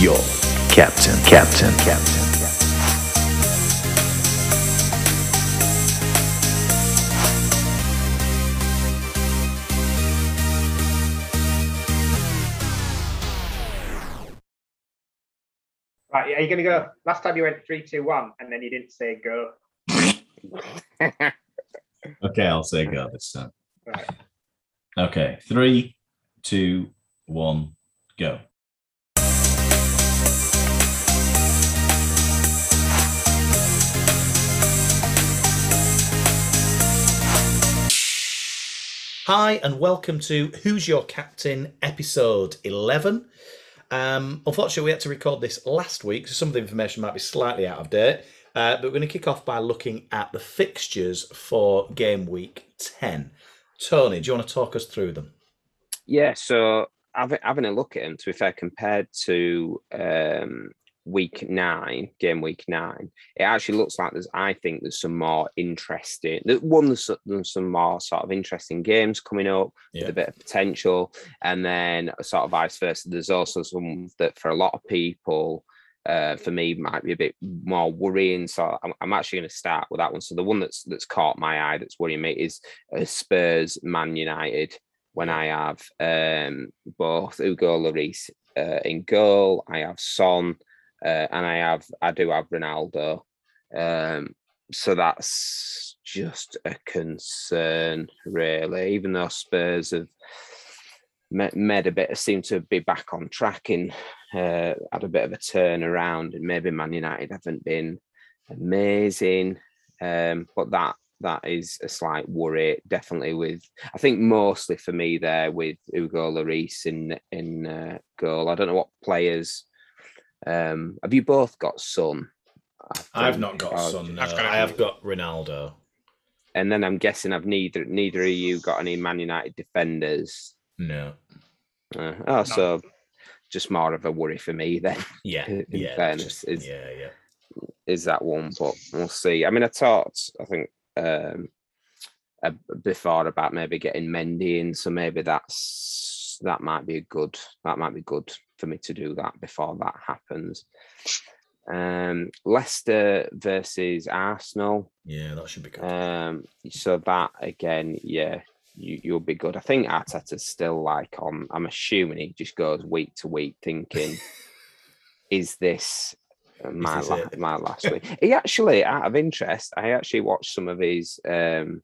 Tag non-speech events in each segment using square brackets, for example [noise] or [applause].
your captain, captain, captain. Right, are you going to go? Last time you went three, two, one, and then you didn't say go. [laughs] Okay, I'll say go this time. Right. Okay, three, two, one, go. Hi, and welcome to Who's Your Captain, episode 11. Um, unfortunately, we had to record this last week, so some of the information might be slightly out of date. Uh, but we're going to kick off by looking at the fixtures for game week 10. Tony, do you want to talk us through them? Yeah, so having, having a look at them, to be fair, compared to um, week nine, game week nine, it actually looks like there's, I think there's some more interesting, one, there's, there's some more sort of interesting games coming up Yeah. with a bit of potential. And then sort of vice versa, there's also some that for a lot of people, uh, for me might be a bit more worrying. So I'm, I'm actually going to start with that one. So the one that's that's caught my eye that's worrying me is uh, Spurs Man United. When I have um, both Hugo Lloris uh, in goal, I have Son, uh, and I have I do have Ronaldo. Um, so that's just a concern, really. Even though Spurs have ma- made a bit, seem to be back on track and uh, had a bit of a turnaround, and maybe Man United haven't been amazing, um, but that that is a slight worry. Definitely with, I think mostly for me there with Hugo Lloris in in uh, goal. I don't know what players. Um, have you both got Son? I I've not got or- Son. No. I've got I have got Ronaldo. and then I'm guessing I've neither neither of you got any Man United defenders. No. Uh, oh, so just more of a worry for me then. Yeah. [laughs] In yeah. fairness, just- is- yeah. Yeah. is that one, but we'll see. I mean, I talked, I think, um, uh, before about maybe getting Mendy in, so maybe that's that might be a good that might be good for me to do that before that happens. Um, Leicester versus Arsenal. Yeah. That should be good. Um, so that again, yeah, you, you'll be good. I think Arteta's still like on. I'm assuming he just goes week to week, thinking, [laughs] "Is this my this la- my last week?" He actually, out of interest, I actually watched some of his um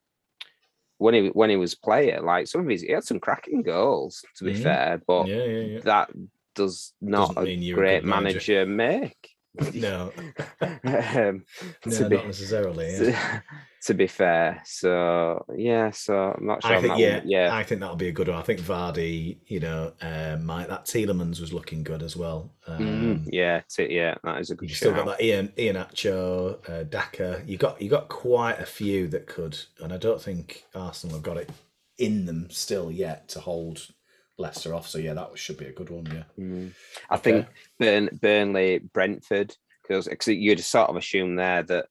when he when he was playing. Like some of his, he had some cracking goals. To be Mhm. fair, but yeah. Yeah. Yeah. that does not Doesn't a you're a great manager. manager make. [laughs] No. [laughs] um, No, to be not necessarily. Yeah. [laughs] to, be fair. So yeah, so I'm not sure. I think that yeah, one. yeah. I think that'll be a good one. I think Vardy, you know, uh, might that Tielemans was looking good as well. Um, Mhm, yeah, t- yeah, that is a good You've still got that Ian Iheanacho, uh, Daka. You got you got quite a few that could, and I don't think Arsenal have got it in them still yet to hold Leicester off. So yeah, that should be a good one. Yeah, Mm. I Okay. think Burn, Burnley, Brentford, because you'd sort of assume there that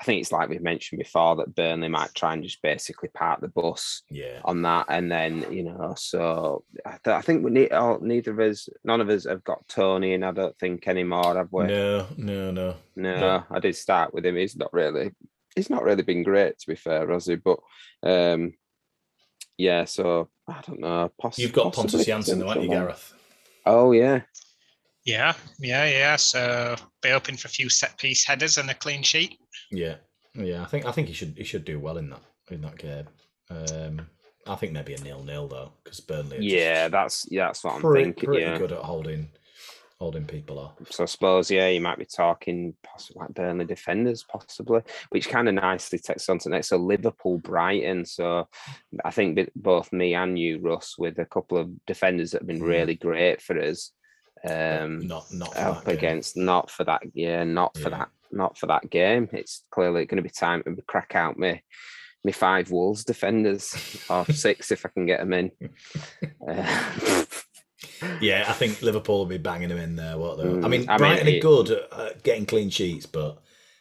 I think it's like we've mentioned before that Burnley might try and just basically park the bus yeah, on that, and then you know, so I, th- I think we need, oh, neither of us, none of us have got Toney, and I don't think anymore, have we? no, no, no. No, No. I did start with him. He's not really, he's not really been great to be fair, has he? But um, yeah. So I don't know. Poss- You've got possibly Pontus Jansson, though, haven't you. Gareth? Oh yeah, Yeah, yeah, yeah. So be open for a few set piece headers and a clean sheet. Yeah, yeah. I think I think he should he should do well in that in that game. Um, I think maybe a nil nil though, because Burnley. Are just yeah. That's yeah. That's what I'm pretty, thinking. pretty yeah. good at holding holding people off. So I suppose yeah, you might be talking possibly like Burnley defenders, possibly, which kind of nicely takes on to next. So Liverpool, Brighton. So I think both me and you, Russ, with a couple of defenders that have been Mhm. really great for us. Um, not not up that game. against not for that yeah not for Yeah. that not for that game it's clearly going to be time to crack out me me five wolves defenders or [laughs] six if i can get them in [laughs] Uh, [laughs] Yeah, I think Liverpool will be banging them in there. What though? I Mm, mean, I mean, Brighton it- are good at getting clean sheets, but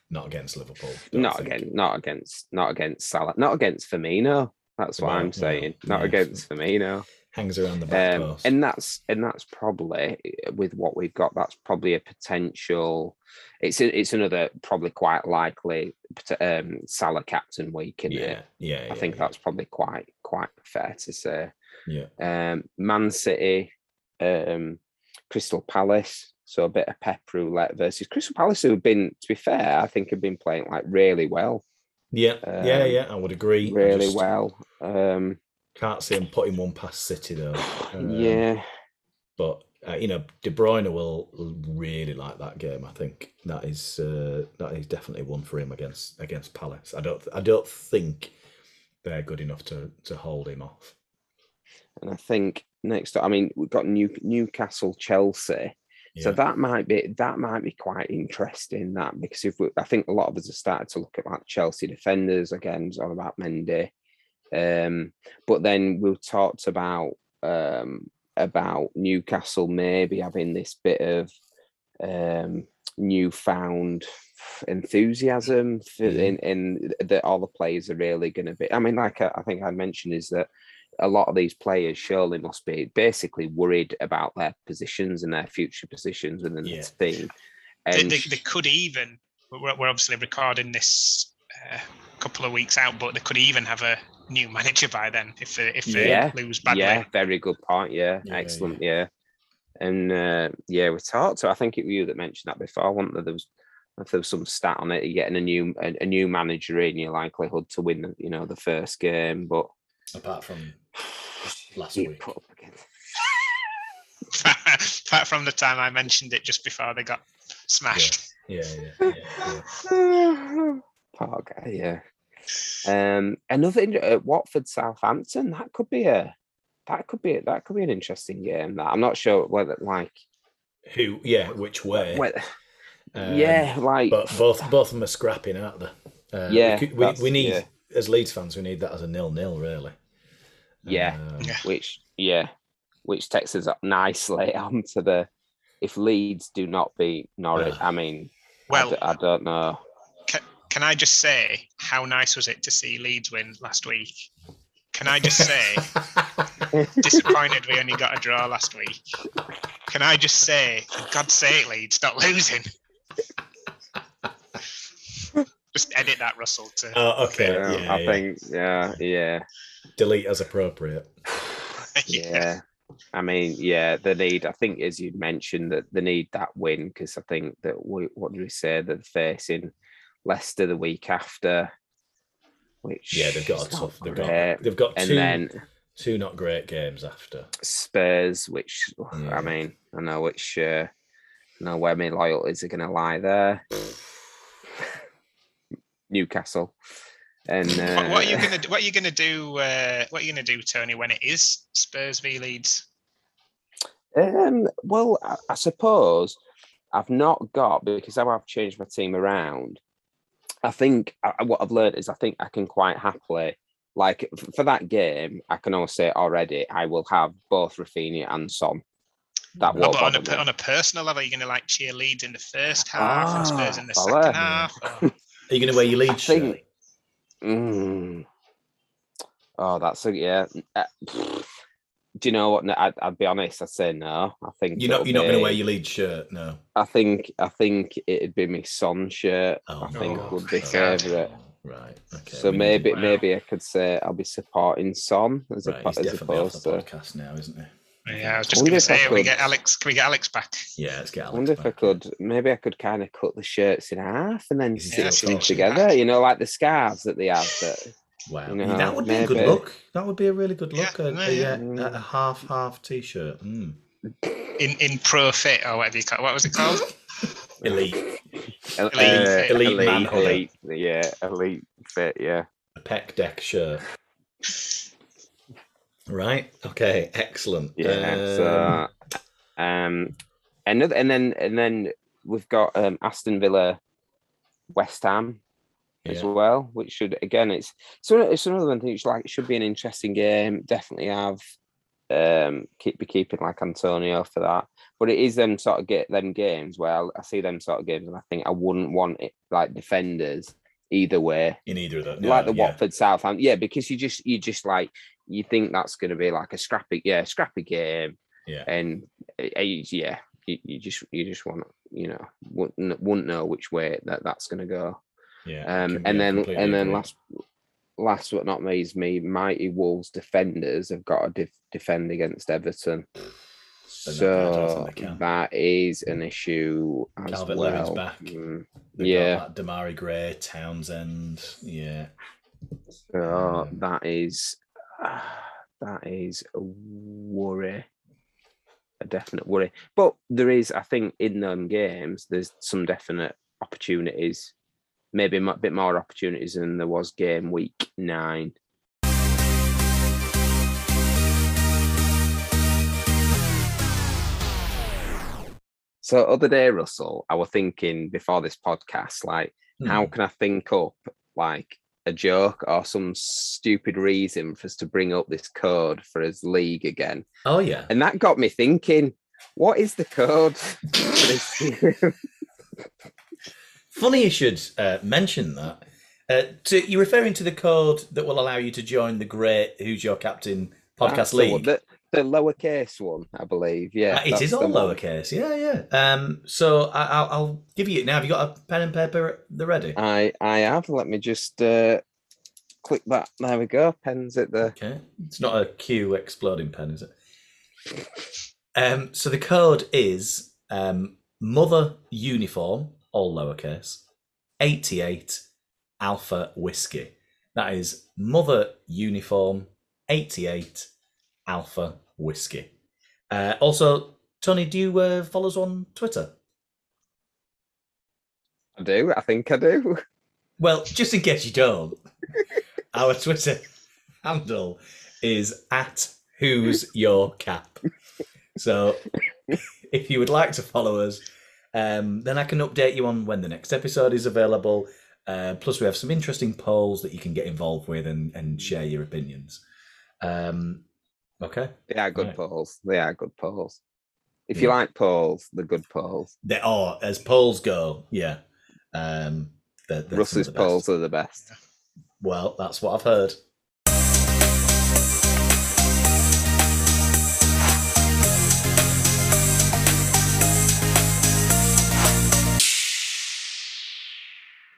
not against Liverpool. not think. again not against not against salah not against firmino that's what i'm saying not yeah. against firmino hangs around the back Um, post. and that's and that's probably with what we've got. That's probably a potential. It's a, it's another probably quite likely um, Salah captain week in yeah, it. yeah, I yeah, think that's probably quite quite fair to say. yeah. Um, Man City, um, Crystal Palace. So a bit of pep roulette versus Crystal Palace, who have been, to be fair, I think have been playing like really well, Yeah, yeah, Um, yeah. I would agree. Really just well. Um, Can't see him putting one past City though. [sighs] Um, yeah, but uh, you know, De Bruyne will really like that game. I think that is uh, that is definitely one for him against against Palace. I don't I don't think they're good enough to to hold him off. And I think next, I mean, we've got New, Newcastle, Chelsea. So that might be that might be quite interesting. That because if we, I think a lot of us have started to look at like Chelsea defenders again, it's all about Mendy. Um, but then we've talked about um, about Newcastle maybe having this bit of um, newfound enthusiasm for, Yeah. in, in that all the players are really going to be. I mean, like I, I think I mentioned, is that a lot of these players surely must be basically worried about their positions and their future positions within Yeah. the team. They, And they, they could even. We're, we're obviously recording this a couple of weeks out, but they could even have a new manager by then if they, if they Yeah, lose badly. yeah, very good point. Yeah, Yeah, excellent. Yeah. And uh, yeah, we talked. So I think it was you that mentioned that before. I want that there was if there was some stat on it, you're getting a new a, a new manager in your likelihood to win, you know, the first game. But Apart from last you week. put up against- Apart from the time I mentioned it just before they got smashed. Yeah, yeah, yeah, yeah. [laughs] Poor guy, yeah. Um, another in- uh, Watford Southampton. That could be a that could be that could be an interesting game. That I'm not sure whether like Who? Yeah, which way? whether, Um, yeah, like but both both of them are scrapping, aren't they? Uh, Yeah, we, could- we, we need yeah. as Leeds fans, we need that as a nil-nil, really. Yeah. Um, which yeah, which takes us up nicely [laughs] onto the if Leeds do not beat Norwich. Ah. I mean, Well, d- I, don't know. can I just say how nice was it to see Leeds win last week? Can I just say [laughs] disappointed we only got a draw last week? Can I just say, for God's sake, Leeds, stop losing? [laughs] just edit that, Russell. To oh, okay. Yeah, Yeah, I yeah. think yeah, yeah, delete as appropriate. [sighs] yeah. I mean, yeah, the need. I think, as you mentioned, that the need that win because I think that we, what did we say? That they're facing Leicester the week after, which Yeah, they've got a is tough. They've great. got they've got and two then two not great games after. Spurs, which Yeah. I mean, I know which, uh, I know where my loyalties are going to lie there. [sighs] Newcastle, and uh, [laughs] what, what are you gonna do? What are you gonna do? Uh, what are you gonna do, Tony, when it is Spurs v Leeds? Um, well, I, I suppose I've not got because I've changed my team around. I think I, what I've learned is I think I can quite happily, like for that game, I can almost say already I will have both Raphinha and Son. That Oh, won't but on a, me. on a personal level, are you're gonna like cheer Leeds in the first half and Spurs Ah, in the second half. or- [laughs] Are you going to wear your I lead shirt? think. Mm. Oh, that's a yeah. uh, [sighs] do you know what? No, I'd, I'd be honest. I'd say no. I think You're not. You're not going to wear your lead shirt. No. I think I think it'd be my son shirt. Oh, I think God. would be favourite. Right. Okay. So we maybe maybe I could say I'll be supporting Son as, Right, a, he's as opposed the to. podcast now, isn't he? Yeah, I was just gonna if I say, we get Alex. Can we get Alex back? Yeah, let's get Alex. I wonder if I could maybe I could kind of cut the shirts in half and then Is he stitch them together. back? You know, like the scarves that they have. That [laughs] Wow, you know, that would be a good look. That would be a really good look. a, yeah, a, yeah. yeah, a half half t-shirt. Mm. In in pro fit or whatever you call. What was it called? [laughs] Elite, Elite- uh, elite elite, elite, yeah, elite fit, yeah. a pec deck shirt. [laughs] Right. Okay. Excellent. Yeah. Um, so, um, another, and then and then we've got um, Aston Villa, West Ham as yeah. well, which should again it's so it's another one thing. It's like it should be an interesting game. Definitely have um keep be keeping like Antonio for that. But it is them sort of get them games where I, I see them sort of games and I think I wouldn't want it like defenders either way in either of those. like the yeah. Watford Southampton. Yeah, because you just you just like you think that's going to be like a scrappy, yeah, scrappy game, Yeah. and uh, yeah, you, you just you just want you know wouldn't, wouldn't know which way that that's going to go. Yeah. Um, and then and then last last but not least, me mighty Wolves defenders have got to def- defend against Everton. They're not- I don't So think they can. that is an issue as Calvert-Lewin's well. back. Mm, yeah. Demarai Gray, Townsend. Yeah. So Yeah. that is [sighs] that is a worry, a definite worry. But there is, I think, in them games, there's some definite opportunities. Maybe a bit more opportunities than there was game week nine. So other day, Russell, I was thinking before this podcast, like, how Hmm. can I think up like a joke or some stupid reason for us to bring up this code for his league again? Oh yeah. And that got me thinking, what is the code? [laughs] [laughs] Funny you should uh, mention that. Uh, to, you're referring to the code that will allow you to join the great Who's Your Captain podcast one- league. The, the lowercase one, I believe. Yeah, Uh, it is all lowercase. Yeah, yeah. Um, so I, I'll, I'll give you it now. Have you got a pen and paper at the ready? I I have. Let me just uh, click that. There we go. Pens at the. Okay. It's not a Q exploding pen, is it? Um, so the code is um, Mother Uniform, all lowercase, 88 Alpha Whiskey. That is Mother Uniform, 88 Alpha Whiskey. Uh, also, Tony, do you uh, follow us on Twitter? I do. I think I do. Well, just in case you don't, our Twitter handle is at Who's Your Cap. So if you would like to follow us, um, then I can update you on when the next episode is available. Uh, plus, we have some interesting polls that you can get involved with and, and share your opinions. Um, okay. They are good Right. polls. They are good polls. If you Yeah. like polls, they're good polls. They are, as polls go, yeah. Um, they're, they're Russ's the polls are the best. Well, that's what I've heard.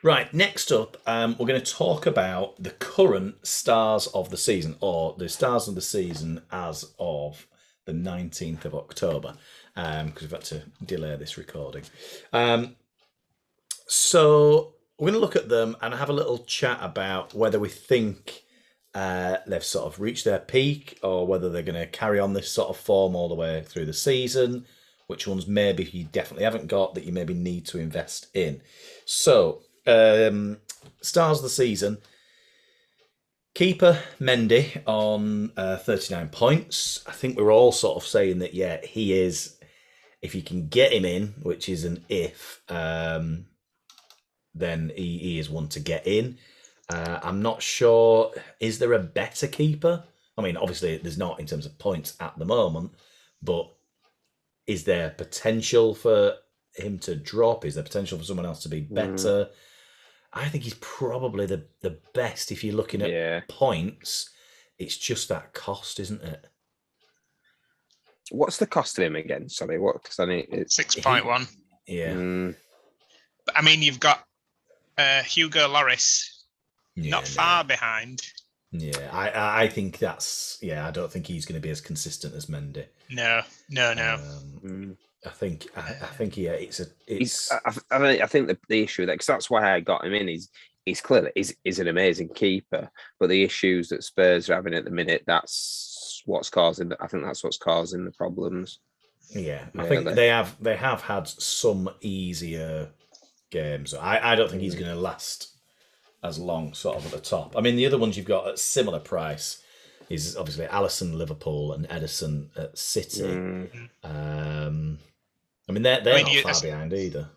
Right, next up, um, we're going to talk about the current stars of the season, or the stars of the season as of the 19th of October, because we've had to delay this recording. Um, so we're going to look at them and have a little chat about whether we think uh, they've sort of reached their peak or whether they're going to carry on this sort of form all the way through the season. Which ones maybe you definitely haven't got that you maybe need to invest in. So, um, stars of the season. Keeper Mendy on uh, 39 points. I think we're all sort of saying that, yeah, he is, if you can get him in, which is an if, um, then he, he is one to get in. Uh, I'm not sure. Is there a better keeper? I mean, obviously, there's not in terms of points at the moment, but is there potential for him to drop? Is there potential for someone else to be better? I think he's probably the, the best if you're looking at Yeah. points. It's just that cost, isn't it? What's the cost of him again? Sorry, what? Because I need it's. Six point one. Yeah. Mm, But I mean, you've got uh, Hugo Lloris yeah not no. far behind. Yeah, I- I I think that's yeah. I don't think he's going to be as consistent as Mendy. No, no, no. Um, mm. I think I, I think yeah, it's a it's I, I, I think- I think the, the issue that because that's why I got him in is he's clearly is is an amazing keeper, but the issues that Spurs are having at the minute that's what's causing. the- I think that's what's causing the problems. yeah. I think they- they have they have had some easier games. I I don't think he's Mm. going to last as long, sort of at the top. I mean, the other ones you've got at similar price is obviously Alisson Liverpool and Ederson at City. Mm, Um, I mean, they're they're mean, not you- far behind either.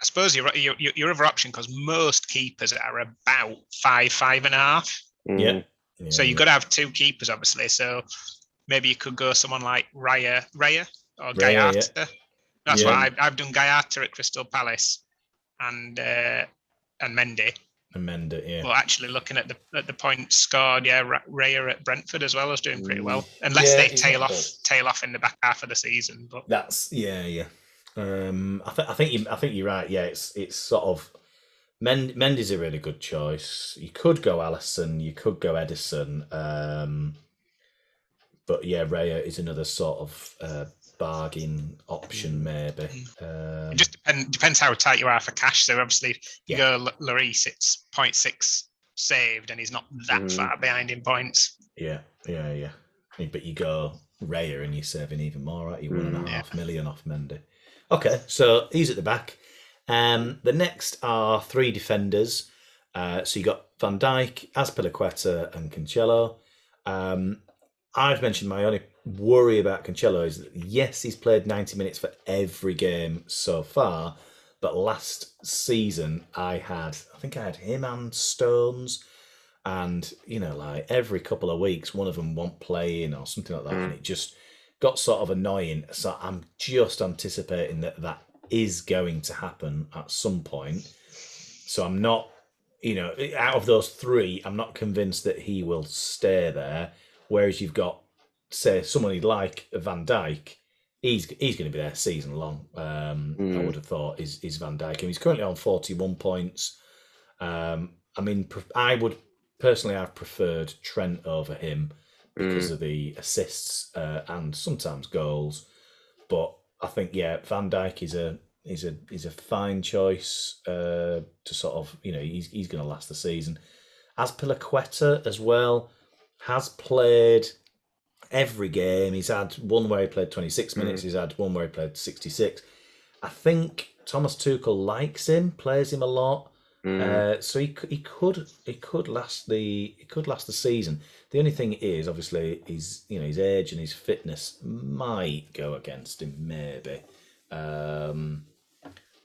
I suppose your your your your other option because most keepers are about five, five and a half. mm. Yeah. So you've got to have two keepers, obviously. So maybe you could go someone like Raya, Raya or Raya, yeah. That's Yeah. what I've, I've done. Guaita at Crystal Palace and uh, and Mendy. And Mendy, yeah. But actually, looking at the at the points scored, yeah, Raya at Brentford as well is doing pretty well, unless Yeah, they tail off tail off in the back half of the season. But That's yeah, yeah. Um, I think I think you, I think you're right. Yeah, it's it's sort of Mend- Mendy's a really good choice. You could go Alisson, you could go Ederson, um, but yeah, Raya is another sort of uh, bargain option, maybe. Um, it just depend, depends how tight you are for cash. So obviously, you Yeah. go L- Lloris, it's 0.6 saved, and he's not that Mhm. far behind in points. yeah, yeah, yeah. But you go Raya and you're saving even more, right? You one and a Mm. half million off Mendy. Okay, so he's at the back. Um, the next are three defenders. Uh, so you got Van Dijk, Azpilicueta, and Cancelo. Um, I've mentioned my only worry about Cancelo is that yes, he's played 90 minutes for every game so far, but last season I had, I think I had him and Stones, and you know, like every couple of weeks, one of them won't play in or something like that, and it just got sort of annoying. So I'm just anticipating that that is going to happen at some point. So I'm not, you know, out of those three, I'm not convinced that he will stay there. Whereas you've got, say, somebody like Van Dijk, he's he's going to be there season long. Um, I Mm. would have thought is is Van Dijk, and he's currently on 41 points. Um, I mean, I would personally have preferred Trent over him because of the assists uh, and sometimes goals. But I think yeah, Van Dijk is a is a is a fine choice uh, to sort of you know he's he's going to last the season. Azpilicueta as well has played every game. He's had one where he played 26 minutes. He's had one where he played 66. I think Thomas Tuchel likes him, plays him a lot. Mm. Uh, so he he could he could last the he could last the season. The only thing is obviously his you know his age and his fitness might go against him maybe. Um,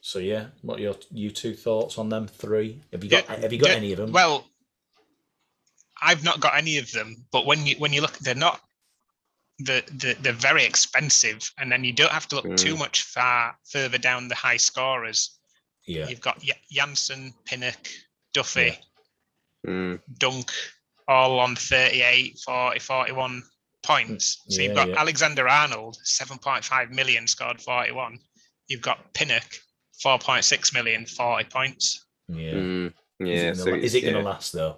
so yeah, what are your you two thoughts on them three? Have you got Yeah, have you got yeah, any of them? Well, I've not got any of them, but when you when you look, they're not. The, the, they're very expensive, and then you don't have to look too Mm. much far further down the high scorers. Yeah, You've got Ja- Jansson, Pinnock, Duffy, Yeah. Mm. Dunk, all on 38, 40, 41 points. So Yeah, you've got yeah. Alexander Arnold, 7.5 million, scored 41. You've got Pinnock, 4.6 million, 40 points. yeah. Mm. Is Yeah. it gonna, so la- is it yeah. going to last though?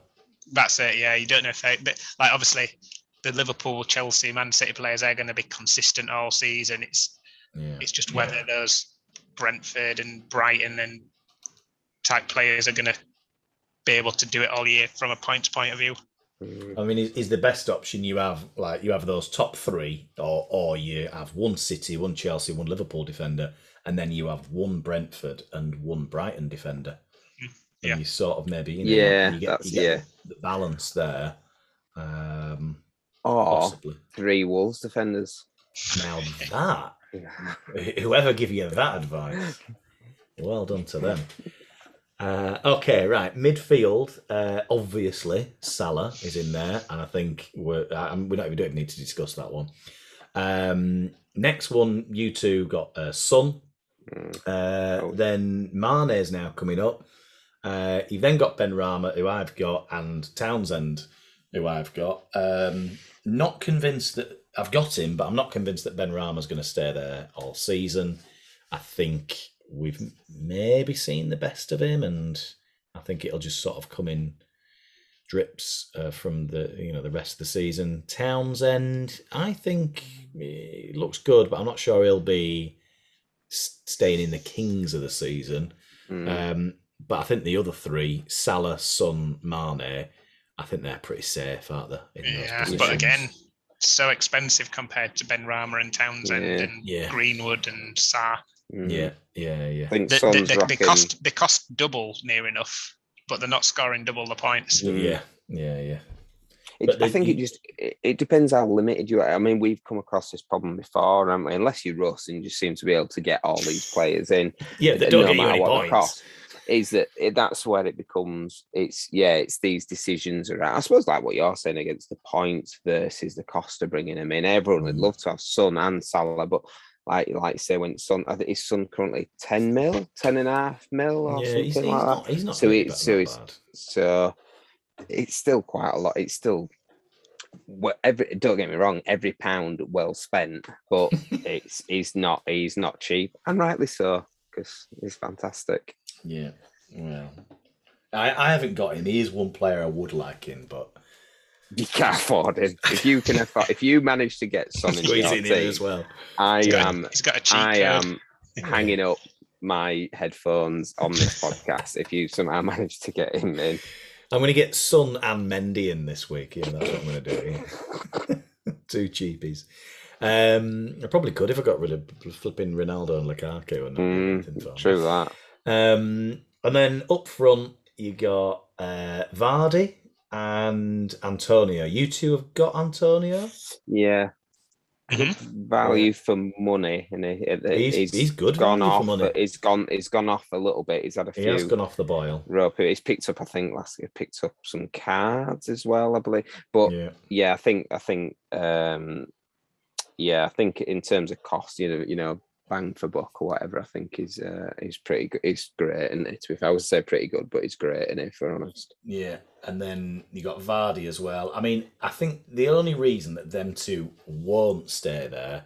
That's it. Yeah, you don't know if they, but like obviously the Liverpool, Chelsea, Man City players are going to be consistent all season. It's Yeah, it's just Yeah. whether those Brentford and Brighton and type players are going to be able to do it all year from a points point of view. Mm. I mean, is, is the best option you have like you have those top three, or or you have one City, one Chelsea, one Liverpool defender, and then you have one Brentford and one Brighton defender. Mm, And yeah. you sort of maybe you know, Yeah, you get, that's- you get yeah. the balance there. Um, Or possibly. three Wolves defenders. Now that [laughs] whoever give you that advice, well done to them. Uh, okay, right. Midfield, uh, obviously, Salah is in there, and I think we're uh, we don't we don't even need to discuss that one. Um, next one, you two got uh, Son. Uh, Oh. Then Mane is now coming up. Uh, you've then got Benrahma, who I've got, and Townsend, who I've got. Um, not convinced that I've got him, but I'm not convinced that Benrahma's going to stay there all season. I think we've maybe seen the best of him, and I think it'll just sort of come in drips uh, from the you know the rest of the season. Townsend, I think it looks good, but I'm not sure he'll be staying in the Kings of the season. Mm. Um, but I think the other three, Salah, Son, Mane, I think they're pretty safe, aren't they? in Yeah, positions? but again, so expensive compared to Benrahma and Townsend Yeah. and Yeah. Greenwood and Sa. Mm. yeah, yeah, yeah. I think They, Son's they, they, they cost they cost double near enough, but they're not scoring double the points. Mm. Yeah, yeah, yeah. It, But I think you- it just it, it depends how limited you are. I mean, we've come across this problem before, haven't we? Unless you're Russ and you just seem to be able to get all these players in, Yeah, they no don't get you matter any what the points. cost. Is that it, that's where it becomes it's yeah it's these decisions around i suppose like what you're saying against the points versus the cost of bringing them in everyone would love to have son and salah but like like say when son I think his son currently 10 mil, 10 and a half mil or Yeah, something he's, he's like not. that. He's not. So really it- that- so it's- bad. So it's still quite a lot. It's still what every don't get me wrong, every pound well spent, but [laughs] it's he's not he's not cheap. And rightly so, because he's fantastic. Yeah. Well, I, I haven't got him. He is one player I would like him, but You can't afford him. If you can afford if you manage to get Son [laughs] in your in team, as well. I He's got, am he's got a cheat I code. am [laughs] hanging up my headphones on this podcast if you somehow [laughs] manage to get him in. I'm going to get Son and Mendy in this week. Yeah, that's what I'm going to do. yeah. Two cheapies. Um, I probably could if I got rid of flipping Ronaldo and Lukaku and not doing Mm, anything for them. True that. Um, and then up front, you got uh, Vardy and Antonio. You two have got Antonio. Yeah. Mhm. Value for money, and he, he- He's, he's, good gone off. for money. He's gone. He's gone off a little bit. He's had a few. He has gone off the boil. rope. He's picked up. I think last year picked up some cards as well. I believe. But Yeah. yeah, I think. I think. um Yeah, I think in terms of cost, you know, you know, bang for buck or whatever, I think is uh, is pretty good. It's great, and it? If I would say pretty good, but it's great, in it for honest. Yeah, and then you got Vardy as well. I mean, I think the only reason that them two won't stay there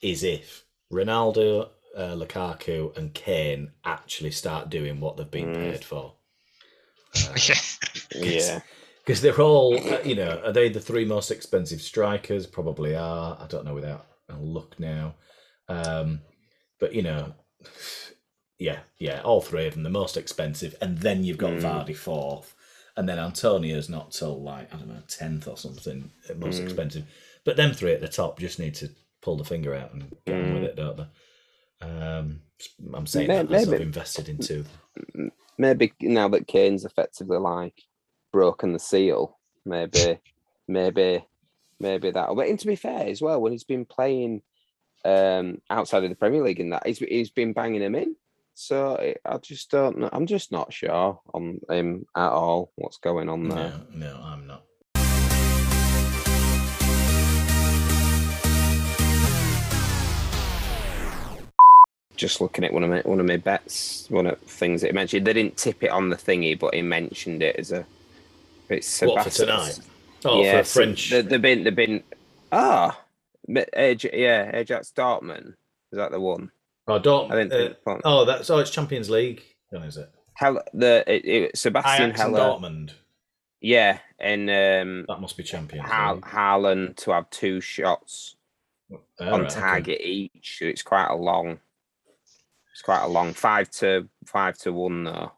is if Ronaldo, uh, Lukaku, and Kane actually start doing what they've been Mm. paid for. [laughs] Yeah. Yeah, Because they're all, uh, you know, are they the three most expensive strikers? Probably are. I don't know without a look now. Um, but, you know, yeah, yeah, all three of them, the most expensive. And then you've got Mm. Vardy fourth. And then Antonio's not till like, I don't know, 10th or something, most Mm. expensive. But them three at the top just need to pull the finger out and get on with Mm. it, don't they? Um, I'm saying May- that as I've maybe. invested into. maybe now that Kane's effectively like broken the seal, maybe, maybe, maybe that. But and to be fair as well, when he's been playing um outside of the Premier League and that, he's he's been banging him in. So I- just don't know. I'm just not sure on him at all. What's going on there? No, no, I'm not. Just looking at one of my one of my bets, one of the things that he mentioned. They didn't tip it on the thingy, but he mentioned it as a. It's What, for Sebastian- tonight? Oh, for a so French. They, they've been, they've been. Ah, Ma- Aj- yeah, Ajax Dortmund. Is that the one? Oh, don't. I didn't uh, think. Uh, oh, that's oh, it's Champions League. When is it? Hell, the it, it, Sebastian Ajax and Haller. Dortmund. Yeah, and um, That must be Champions Har- League. Haaland to have two shots Oh, on right, okay. target each. So it's quite a long. It's quite a long five to five to one though.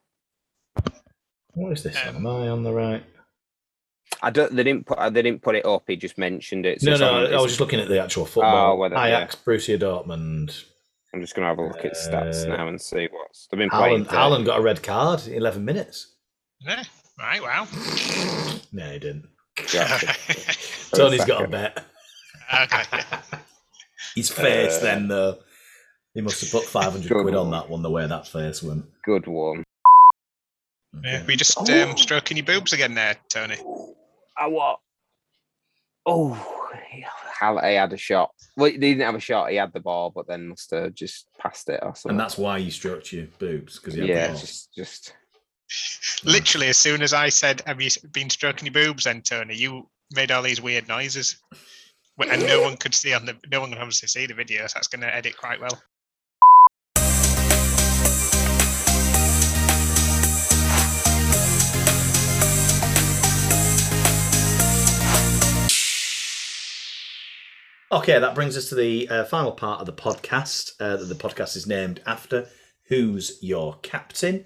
What is this? Um, Am I on the right? I don't. They didn't put. They didn't put it up. He just mentioned it. so no, no. on- I was just looking at the actual football. whether- Ajax, Borussia Dortmund. I'm just gonna have a look at stats Uh, now and see what's they've been playing. Haaland, today. Haaland got a red card. Eleven minutes. Yeah. Right. Wow. No, he didn't. Yeah. [laughs] Tony's got a bet. okay. [laughs] His face Uh, then though. He must have put five hundred Good quid on that one. The way that face went. Good one. Yeah. We just Oh. um, stroking your boobs again there, Tony. I what? Oh, Hal- he had a shot. Well, he didn't have a shot. He had the ball, but then must have just passed it or something. And that's why you stroked your boobs because yeah, just just Literally, as soon as I said, "Have you been stroking your boobs?" Then Tony, you made all these weird noises, and no one could see on the. No one can obviously see the video, so that's going to edit quite well. Okay, that brings us to the uh, final part of the podcast uh, that the podcast is named after. Who's your captain?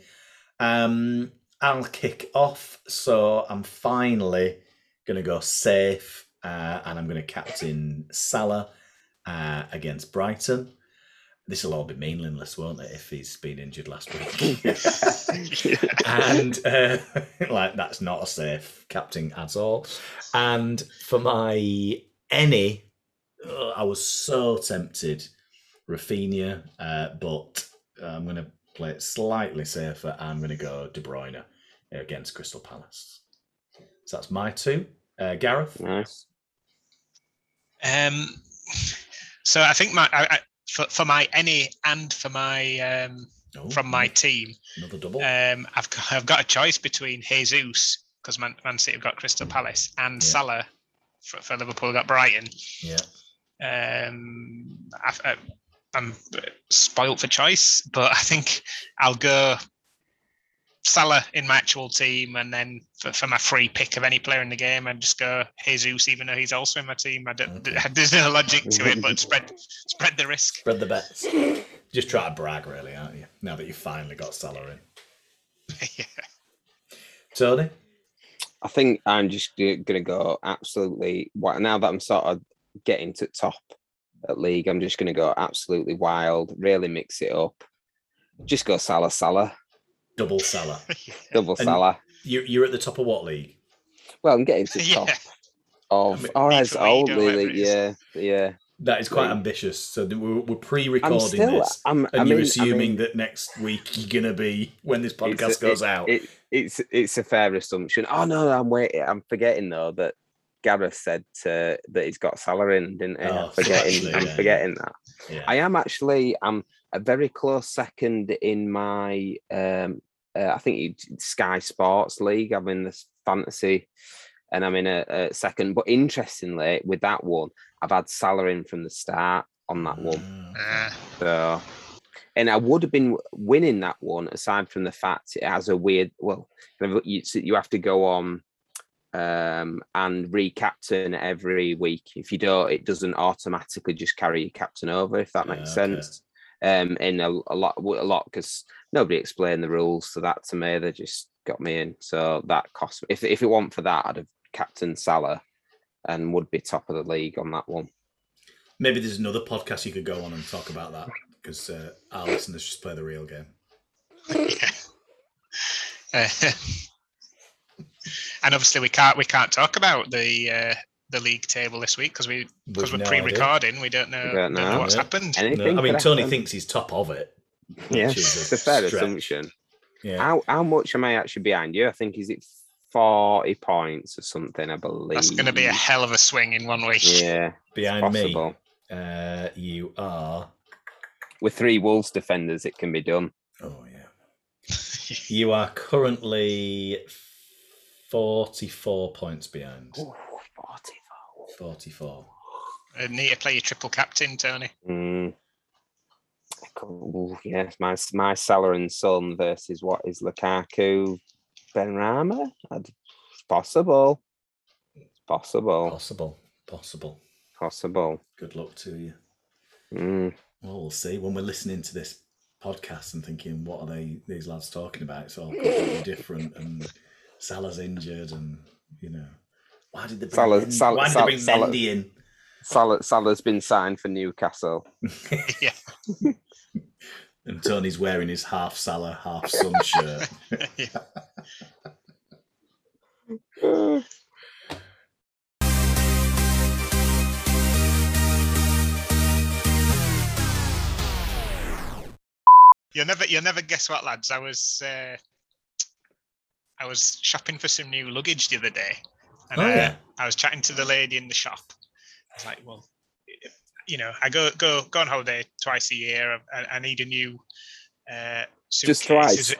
Um, I'll kick off. So I'm finally going to go safe uh, and I'm going to captain Salah uh, against Brighton. This will all be meaningless, won't it, if he's been injured last week? [laughs] and uh, [laughs] like that's not a safe captain at all. And for my any, uh, I was so tempted, Raphinha, uh, but I'm going to play it slightly safer. I'm going to go De Bruyne against Crystal Palace. So that's my two. Uh, Gareth, nice. Um, so I think my I, I, for, for my any and for my um, Oh, from my team, another double. um, I've got, I've got a choice between Jesus because Man, Man City have got Crystal Palace and Yeah. Salah for, for Liverpool got Brighton. yeah. Um, I, I, I'm spoilt for choice, but I think I'll go Salah in my actual team, and then for, for my free pick of any player in the game, I'd just go Jesus, even though he's also in my team. I don't, Okay. [laughs] There's no logic to it, but spread spread the risk. Spread the bets. Just try to brag, really, aren't you? Now that you finally got Salah in. [laughs] yeah. Tony? I think I'm just going to go absolutely. wi- Now that I'm sort of getting to top at league, I'm just going to go absolutely wild. Really mix it up. Just go Salah, Salah, Double Salah. [laughs] double And- Salah. You, you're at the top of what league? Well, I'm getting to [laughs] the top yeah. of. mean, Or League as league old, really. Yeah, yeah. That is quite Right. ambitious. So we're, we're I'm pre-recording still. this, I'm. and I you're mean, assuming I mean, that next week you're gonna be when this it's a- podcast goes it- out. It, it's it's a fair assumption. Oh no, I'm waiting. I'm forgetting though that Gareth said uh, that he's got Salah in, didn't he? Oh, I'm forgetting. actually, I'm yeah. forgetting that. yeah. I am actually. I'm a very close second in my. Um, uh, I think Sky Sports League. I'm in this fantasy, and I'm in a, a second. But interestingly, with that one, I've had Salah in from the start on that one. Ah, Uh, So, and I would have been winning that one aside from the fact it has a weird. Well, you, you have to go on um, and recaptain every week. If you don't, it doesn't automatically just carry your captain over. If that makes Yeah, okay. sense. Um, in a, a lot, a lot because nobody explained the rules to that to me. They just got me in, so that cost me. If if it weren't for that, I'd have captain Salah and would be top of the league on that one. Maybe there's another podcast you could go on and talk about that because uh, our listeners just play the real game. [laughs] yeah. And obviously we can't we can't talk about the uh, the league table this week because we because We've we're no pre-recording. We don't know, We don't don't know know. what's Yeah. happened. No, I mean, Tony happen. thinks he's top of it. Yes, which [laughs] is it's a fair stretch. assumption. Yeah. How how much am I actually behind you? I think is it forty points or something? I believe That's going to be a hell of a swing in one week. yeah Behind me, uh, you are. With three Wolves defenders, it can be done. Oh yeah. [laughs] You are currently forty-four points behind. Ooh, 44. Forty-four. Uh, need to play your triple captain, Tony. Mm. Cool. Yes, my my Salah and Son versus what is Lukaku, Benrahma? I'd- It's possible. It's possible. Possible. Possible. Possible. Good luck to you. Mm. Well, we'll see when we're listening to this podcast and thinking, what are they these lads talking about? It's all [laughs] completely different, and Salah's injured, and you know, why did they bring, Salah- Mendy, Salah- why did Salah- they bring Salah- Mendy in? Salah Salah's been signed for Newcastle. [laughs] [laughs] yeah. And Tony's wearing his half Salah, half Son [laughs] shirt. yeah. You'll never you'll never guess what, lads. I was uh, I was shopping for some new luggage the other day, and Oh, uh, yeah. I was chatting to the lady in the shop. I was like, "Well, you know, I go go go on holiday twice a year. I, I need a new uh, Just suitcase. twice? Is [laughs] it-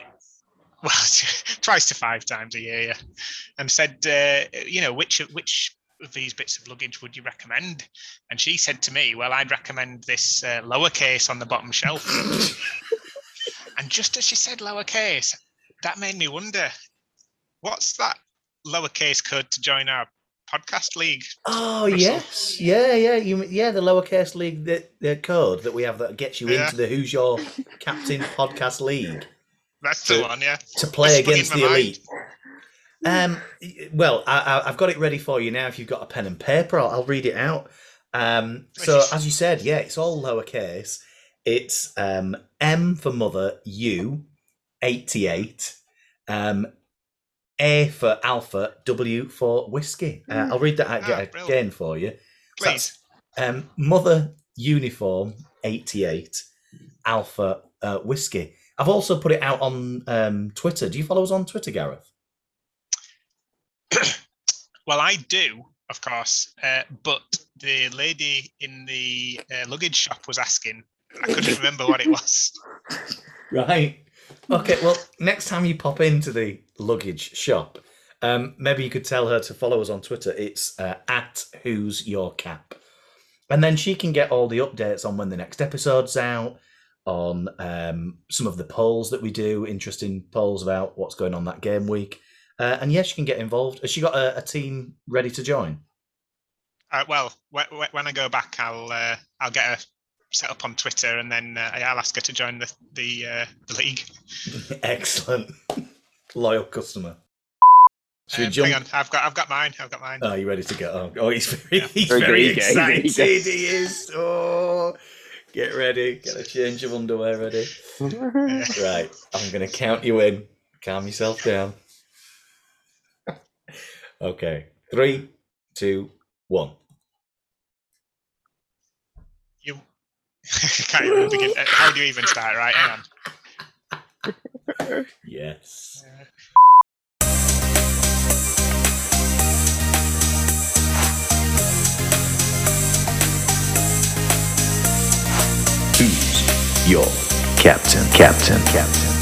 Well, [laughs] twice to five times a year, yeah. And said, uh, you know, which of- which of these bits of luggage would you recommend? And she said to me, well, I'd recommend this uh, lowercase on the bottom shelf. [laughs] and just as she said lowercase, that made me wonder, what's that lowercase code to join our podcast league? Oh Russell. yes, yeah, yeah, you, yeah. The lowercase league, the, the code that we have that gets you Yeah. into the Who's Your Captain podcast league That's the one, yeah. to play against the elite. Um, well, I, I, I've got it ready for you now. If you've got a pen and paper, I'll, I'll read it out. Um, so as you said, yeah, it's all lowercase. It's um, M for mother, U, eighty-eight, um, A for alpha, W for whiskey. Uh, I'll read that out Ah, again brilliant. for you. So Please. that's, um, mother uniform 88 alpha uh, whiskey. I've also put it out on um, Twitter. Do you follow us on Twitter, Gareth? [clears throat] Well, I do, of course, uh, but the lady in the uh, luggage shop was asking I couldn't remember what it was. [laughs] Right. Okay. Well, next time you pop into the luggage shop, um, maybe you could tell her to follow us on Twitter. It's uh, at Who's Your Cap, and then she can get all the updates on when the next episode's out, on um, some of the polls that we do, interesting polls about what's going on that game week, uh, and yes, she can get involved. Has she got a, a team ready to join? Uh, well, wh- wh- when I go back, I'll uh, I'll get her set up on Twitter, and then uh, I'll ask her to join the the, uh, the league. [laughs] Excellent, loyal customer. Should we Um, jump? hang on, I've got I've got mine. I've got mine. Oh, you ready to go? Oh, oh he's very, Yeah. he's Very very eager, he's eager. excited. He is. Oh, get ready. Get a change of underwear ready. [laughs] Right, I'm going to count you in. Calm yourself down. [laughs] okay, three, two, one. you [laughs] can't even begin. uh, How do you even start? Right, hang on. [laughs] Yes. Who's your captain? Captain. Captain.